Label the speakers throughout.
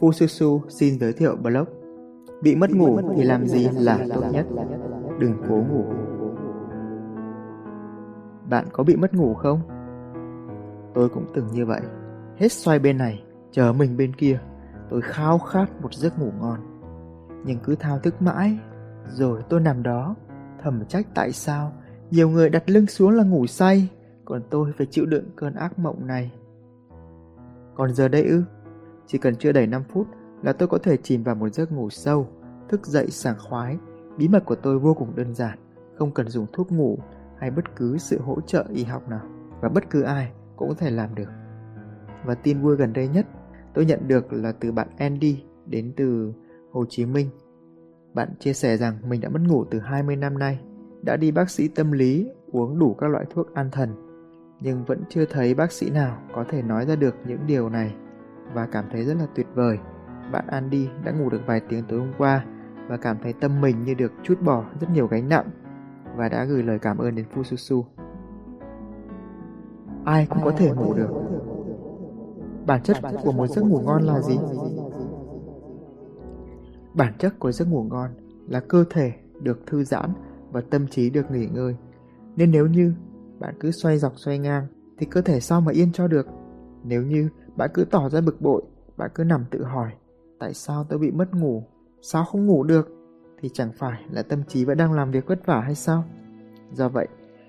Speaker 1: Fususu xin giới thiệu blog Bị mất ngủ thì làm gì là tốt nhất? Đừng cố ngủ. Bạn có bị mất ngủ không? Tôi cũng từng như vậy. Hết xoay bên này Chờ mình bên kia. Tôi khao khát một giấc ngủ ngon. Nhưng cứ thao thức mãi Rồi tôi nằm đó Thầm trách tại sao Nhiều người đặt lưng xuống là ngủ say Còn tôi phải chịu đựng cơn ác mộng này. Còn giờ đây ư chỉ cần chưa đầy 5 phút Là tôi có thể chìm vào một giấc ngủ sâu Thức dậy sảng khoái. Bí mật của tôi vô cùng đơn giản Không cần dùng thuốc ngủ Hay bất cứ sự hỗ trợ y học nào Và bất cứ ai cũng có thể làm được. Và tin vui gần đây nhất tôi nhận được là từ bạn Andy đến từ Hồ Chí Minh. Bạn chia sẻ rằng mình đã mất ngủ từ 20 năm nay, đã đi bác sĩ tâm lý, uống đủ các loại thuốc an thần, nhưng vẫn chưa thấy bác sĩ nào có thể nói ra được những điều này và cảm thấy rất là tuyệt vời. Bạn Andy đã ngủ được vài tiếng tối hôm qua và cảm thấy tâm mình như được chút bỏ rất nhiều gánh nặng và đã gửi lời cảm ơn đến Fususu. Ai cũng có thể ngủ được, Bản chất của một giấc ngủ ngon là gì? Bản chất của giấc ngủ ngon là cơ thể được thư giãn và tâm trí được nghỉ ngơi. Nên nếu như bạn cứ xoay dọc xoay ngang thì cơ thể sao mà yên cho được? Nếu như bạn cứ tỏ ra bực bội, bạn cứ nằm tự hỏi tại sao tôi bị mất ngủ, sao không ngủ được thì chẳng phải là tâm trí vẫn đang làm việc vất vả hay sao? Do vậy,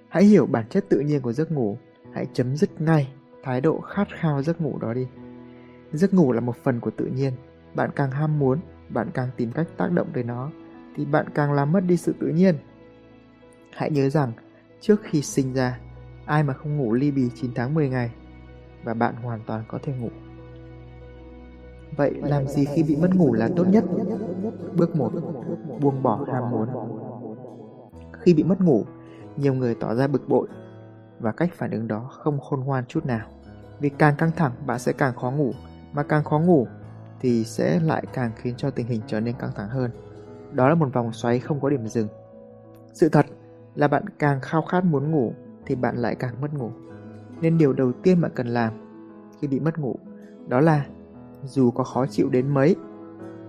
Speaker 1: hãy hiểu bản chất tự nhiên của giấc ngủ, hãy chấm dứt ngay thái độ khát khao giấc ngủ đó đi. Giấc ngủ là một phần của tự nhiên, bạn càng ham muốn, bạn càng tìm cách tác động tới nó, thì bạn càng làm mất đi sự tự nhiên. Hãy nhớ rằng, trước khi sinh ra, ai mà không ngủ ly bì 9 tháng 10 ngày, và bạn hoàn toàn có thể ngủ. Vậy làm gì khi bị mất ngủ là tốt nhất? Bước 1. Buông bỏ ham muốn. Khi bị mất ngủ, nhiều người tỏ ra bực bội và cách phản ứng đó không khôn ngoan chút nào. Vì càng căng thẳng bạn sẽ càng khó ngủ, mà càng khó ngủ thì sẽ lại càng khiến cho tình hình trở nên căng thẳng hơn. Đó là một vòng xoáy không có điểm dừng. Sự thật là bạn càng khao khát muốn ngủ thì bạn lại càng mất ngủ. Nên điều đầu tiên bạn cần làm khi bị mất ngủ đó là dù có khó chịu đến mấy,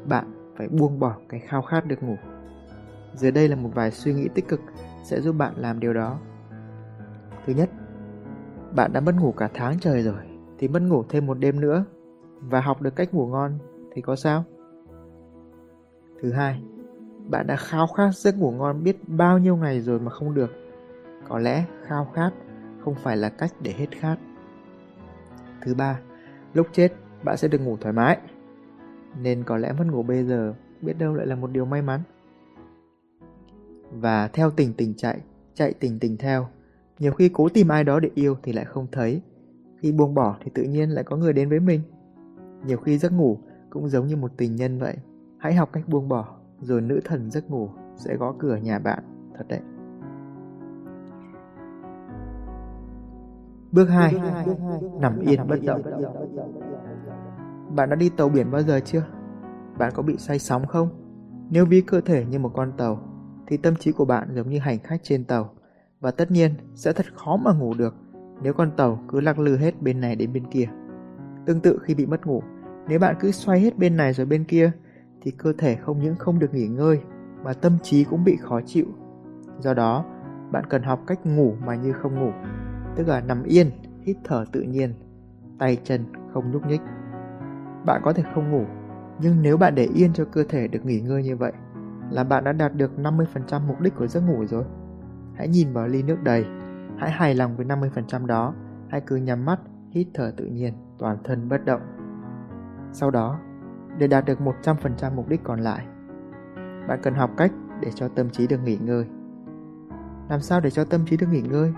Speaker 1: bạn phải buông bỏ cái khao khát được ngủ. Dưới đây là một vài suy nghĩ tích cực sẽ giúp bạn làm điều đó. Thứ nhất, bạn đã mất ngủ cả tháng trời rồi thì mất ngủ thêm một đêm nữa và học được cách ngủ ngon thì có sao? Thứ hai, bạn đã khao khát giấc ngủ ngon biết bao nhiêu ngày rồi mà không được. Có lẽ khao khát không phải là cách để hết khát. Thứ ba, lúc chết bạn sẽ được ngủ thoải mái. Nên có lẽ mất ngủ bây giờ biết đâu lại là một điều may mắn. Và theo tình tình chạy, chạy tình tình theo nhiều khi cố tìm ai đó để yêu thì lại không thấy. Khi buông bỏ thì tự nhiên lại có người đến với mình. Nhiều khi giấc ngủ cũng giống như một tình nhân vậy. Hãy học cách buông bỏ, rồi nữ thần giấc ngủ sẽ gõ cửa nhà bạn. Thật đấy. Bước 2. Nằm yên bất động. Bạn đã đi tàu biển bao giờ chưa? Bạn có bị say sóng không? Nếu ví cơ thể như một con tàu, thì tâm trí của bạn giống như hành khách trên tàu và tất nhiên sẽ thật khó mà ngủ được nếu con tàu cứ lắc lư hết bên này đến bên kia. Tương tự khi bị mất ngủ, nếu bạn cứ xoay hết bên này rồi bên kia thì cơ thể không những không được nghỉ ngơi mà tâm trí cũng bị khó chịu. Do đó, bạn cần học cách ngủ mà như không ngủ, tức là nằm yên, hít thở tự nhiên, tay chân không nhúc nhích. Bạn có thể không ngủ, nhưng nếu bạn để yên cho cơ thể được nghỉ ngơi như vậy là bạn đã đạt được 50% mục đích của giấc ngủ rồi. Hãy nhìn vào ly nước đầy. Hãy hài lòng với 50% đó. Hãy cứ nhắm mắt, hít thở tự nhiên, toàn thân bất động. Sau đó, để đạt được 100% mục đích còn lại, bạn cần học cách để cho tâm trí được nghỉ ngơi. Làm sao để cho tâm trí được nghỉ ngơi?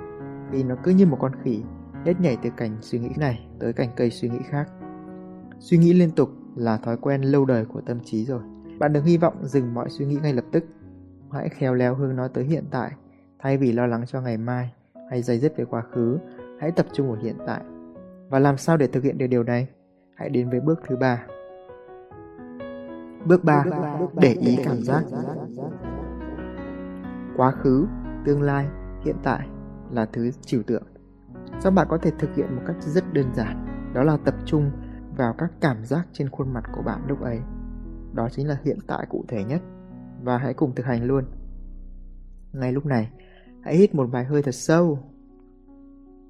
Speaker 1: Vì nó cứ như một con khỉ, hết nhảy từ cảnh suy nghĩ này tới cảnh cây suy nghĩ khác. Suy nghĩ liên tục là thói quen lâu đời của tâm trí rồi. Bạn đừng hy vọng dừng mọi suy nghĩ ngay lập tức. Hãy khéo léo hướng nó tới hiện tại Thay vì lo lắng cho ngày mai hay dây dứt về quá khứ, hãy tập trung ở hiện tại. Và làm sao để thực hiện được điều này? Hãy đến với bước thứ ba. Bước 3. Để ý cảm giác. Quá khứ, tương lai, hiện tại là thứ trừu tượng. Do bạn có thể thực hiện một cách rất đơn giản, đó là tập trung vào các cảm giác trên khuôn mặt của bạn lúc ấy. Đó chính là hiện tại cụ thể nhất và hãy cùng thực hành luôn. Ngay lúc này, hãy hít một vài hơi thật sâu.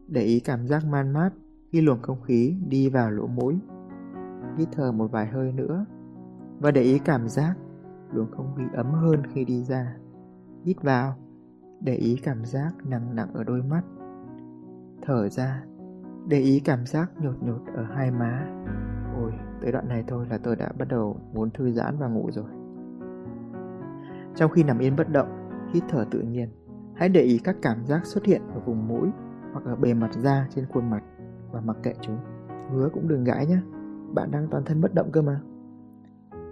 Speaker 1: Để ý cảm giác man mát khi luồng không khí đi vào lỗ mũi. Hít thở một vài hơi nữa và để ý cảm giác luồng không khí ấm hơn khi đi ra. Hít vào, để ý cảm giác nặng nặng ở đôi mắt. Thở ra, để ý cảm giác nhột nhột ở hai má. Ôi, tới đoạn này thôi là tôi đã bắt đầu muốn thư giãn và ngủ rồi. Trong khi nằm yên bất động, hít thở tự nhiên, hãy để ý các cảm giác xuất hiện ở vùng mũi hoặc ở bề mặt da trên khuôn mặt và mặc kệ chúng. Hứa cũng đừng gãi nhé, bạn đang toàn thân bất động cơ mà.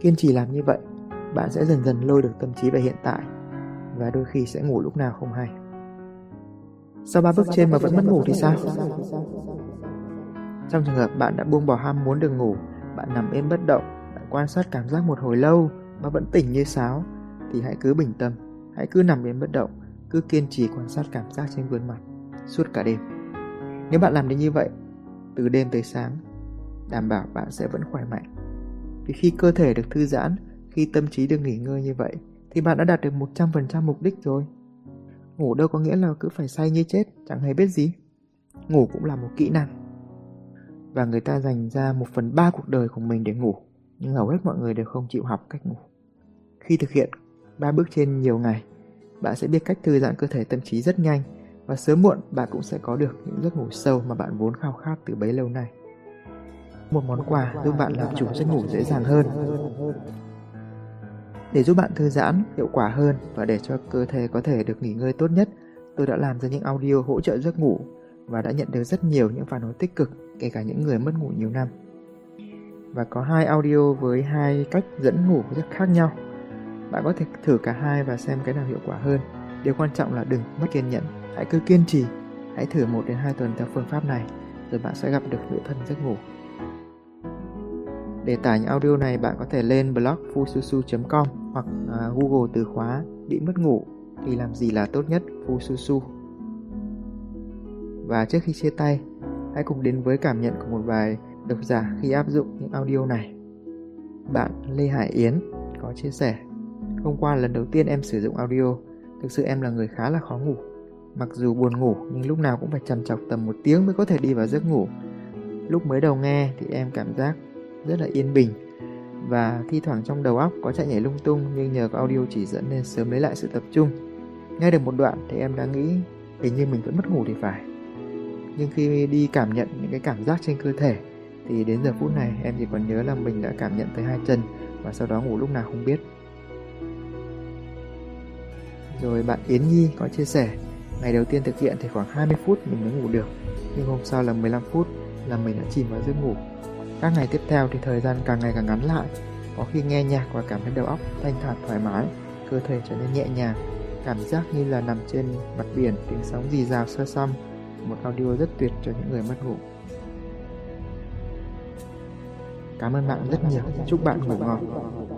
Speaker 1: Kiên trì làm như vậy, bạn sẽ dần dần lôi được tâm trí về hiện tại và đôi khi sẽ ngủ lúc nào không hay. Sau ba bước trên mà vẫn mất ngủ thì sao? Trong trường hợp bạn đã buông bỏ ham muốn được ngủ, bạn nằm yên bất động, bạn quan sát cảm giác một hồi lâu mà vẫn tỉnh như sáo, thì hãy cứ bình tâm, hãy cứ nằm yên bất động, cứ kiên trì quan sát cảm giác trên gương mặt suốt cả đêm. Nếu bạn làm đến như vậy, từ đêm tới sáng, đảm bảo bạn sẽ vẫn khỏe mạnh. Vì khi cơ thể được thư giãn, khi tâm trí được nghỉ ngơi như vậy, thì bạn đã đạt được 100% mục đích rồi. Ngủ đâu có nghĩa là cứ phải say như chết, chẳng hề biết gì. Ngủ cũng là một kỹ năng. Và người ta dành ra một phần ba cuộc đời của mình để ngủ, nhưng hầu hết mọi người đều không chịu học cách ngủ. Khi thực hiện ba bước trên nhiều ngày, bạn sẽ biết cách thư giãn cơ thể tâm trí rất nhanh và sớm muộn bạn cũng sẽ có được những giấc ngủ sâu mà bạn vốn khao khát từ bấy lâu nay. Một món quà giúp bạn làm chủ giấc ngủ dễ dàng hơn. Để giúp bạn thư giãn, hiệu quả hơn và để cho cơ thể có thể được nghỉ ngơi tốt nhất, tôi đã làm ra những audio hỗ trợ giấc ngủ và đã nhận được rất nhiều những phản hồi tích cực, kể cả những người mất ngủ nhiều năm. Và có hai audio với hai cách dẫn ngủ rất khác nhau. Bạn có thể thử cả hai và xem cái nào hiệu quả hơn. Điều quan trọng là đừng mất kiên nhẫn, hãy cứ kiên trì, hãy thử 1 đến 2 tuần theo phương pháp này, rồi bạn sẽ gặp được nữ thân giấc ngủ. Để tải những audio này bạn có thể lên blog fususu.com hoặc uh, Google từ khóa bị mất ngủ thì làm gì là tốt nhất Fususu. Và trước khi chia tay, hãy cùng đến với cảm nhận của một vài độc giả khi áp dụng những audio này. Bạn Lê Hải Yến có chia sẻ Hôm qua lần đầu tiên em sử dụng audio, thực sự em là người khá là khó ngủ. Mặc dù buồn ngủ nhưng lúc nào cũng phải trằn trọc tầm một tiếng mới có thể đi vào giấc ngủ. Lúc mới đầu nghe thì em cảm giác rất là yên bình và thi thoảng trong đầu óc có chạy nhảy lung tung nhưng nhờ có audio chỉ dẫn nên sớm lấy lại sự tập trung. Nghe được một đoạn thì em đã nghĩ hình như mình vẫn mất ngủ thì phải. Nhưng khi đi cảm nhận những cái cảm giác trên cơ thể thì đến giờ phút này em chỉ còn nhớ là mình đã cảm nhận tới hai chân và sau đó ngủ lúc nào không biết. Rồi bạn Yến Nhi có chia sẻ, ngày đầu tiên thực hiện thì khoảng 20 phút mình mới ngủ được, nhưng hôm sau là 15 phút là mình đã chìm vào giấc ngủ. Các ngày tiếp theo thì thời gian càng ngày càng ngắn lại, có khi nghe nhạc và cảm thấy đầu óc thanh thản thoải mái, cơ thể trở nên nhẹ nhàng, cảm giác như là nằm trên mặt biển, tiếng sóng rì rào xa xăm, một audio rất tuyệt cho những người mất ngủ. Cảm ơn bạn rất nhiều, chúc bạn ngủ ngon.